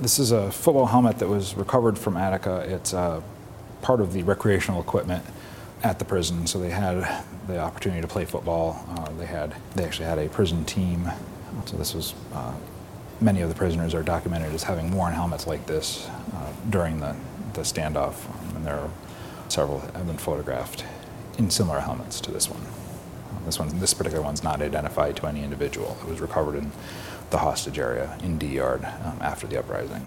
This is a football helmet that was recovered from Attica. It's uh, part of the recreational equipment at the prison, so they had the opportunity to play football. Uh, they had they actually had a prison team, so this was uh, many of the prisoners are documented as having worn helmets like this uh, during the, the standoff, and there are several that have been photographed in similar helmets to this one. This one, this particular one's not identified to any individual. It was recovered in the hostage area in D Yard um, after the uprising.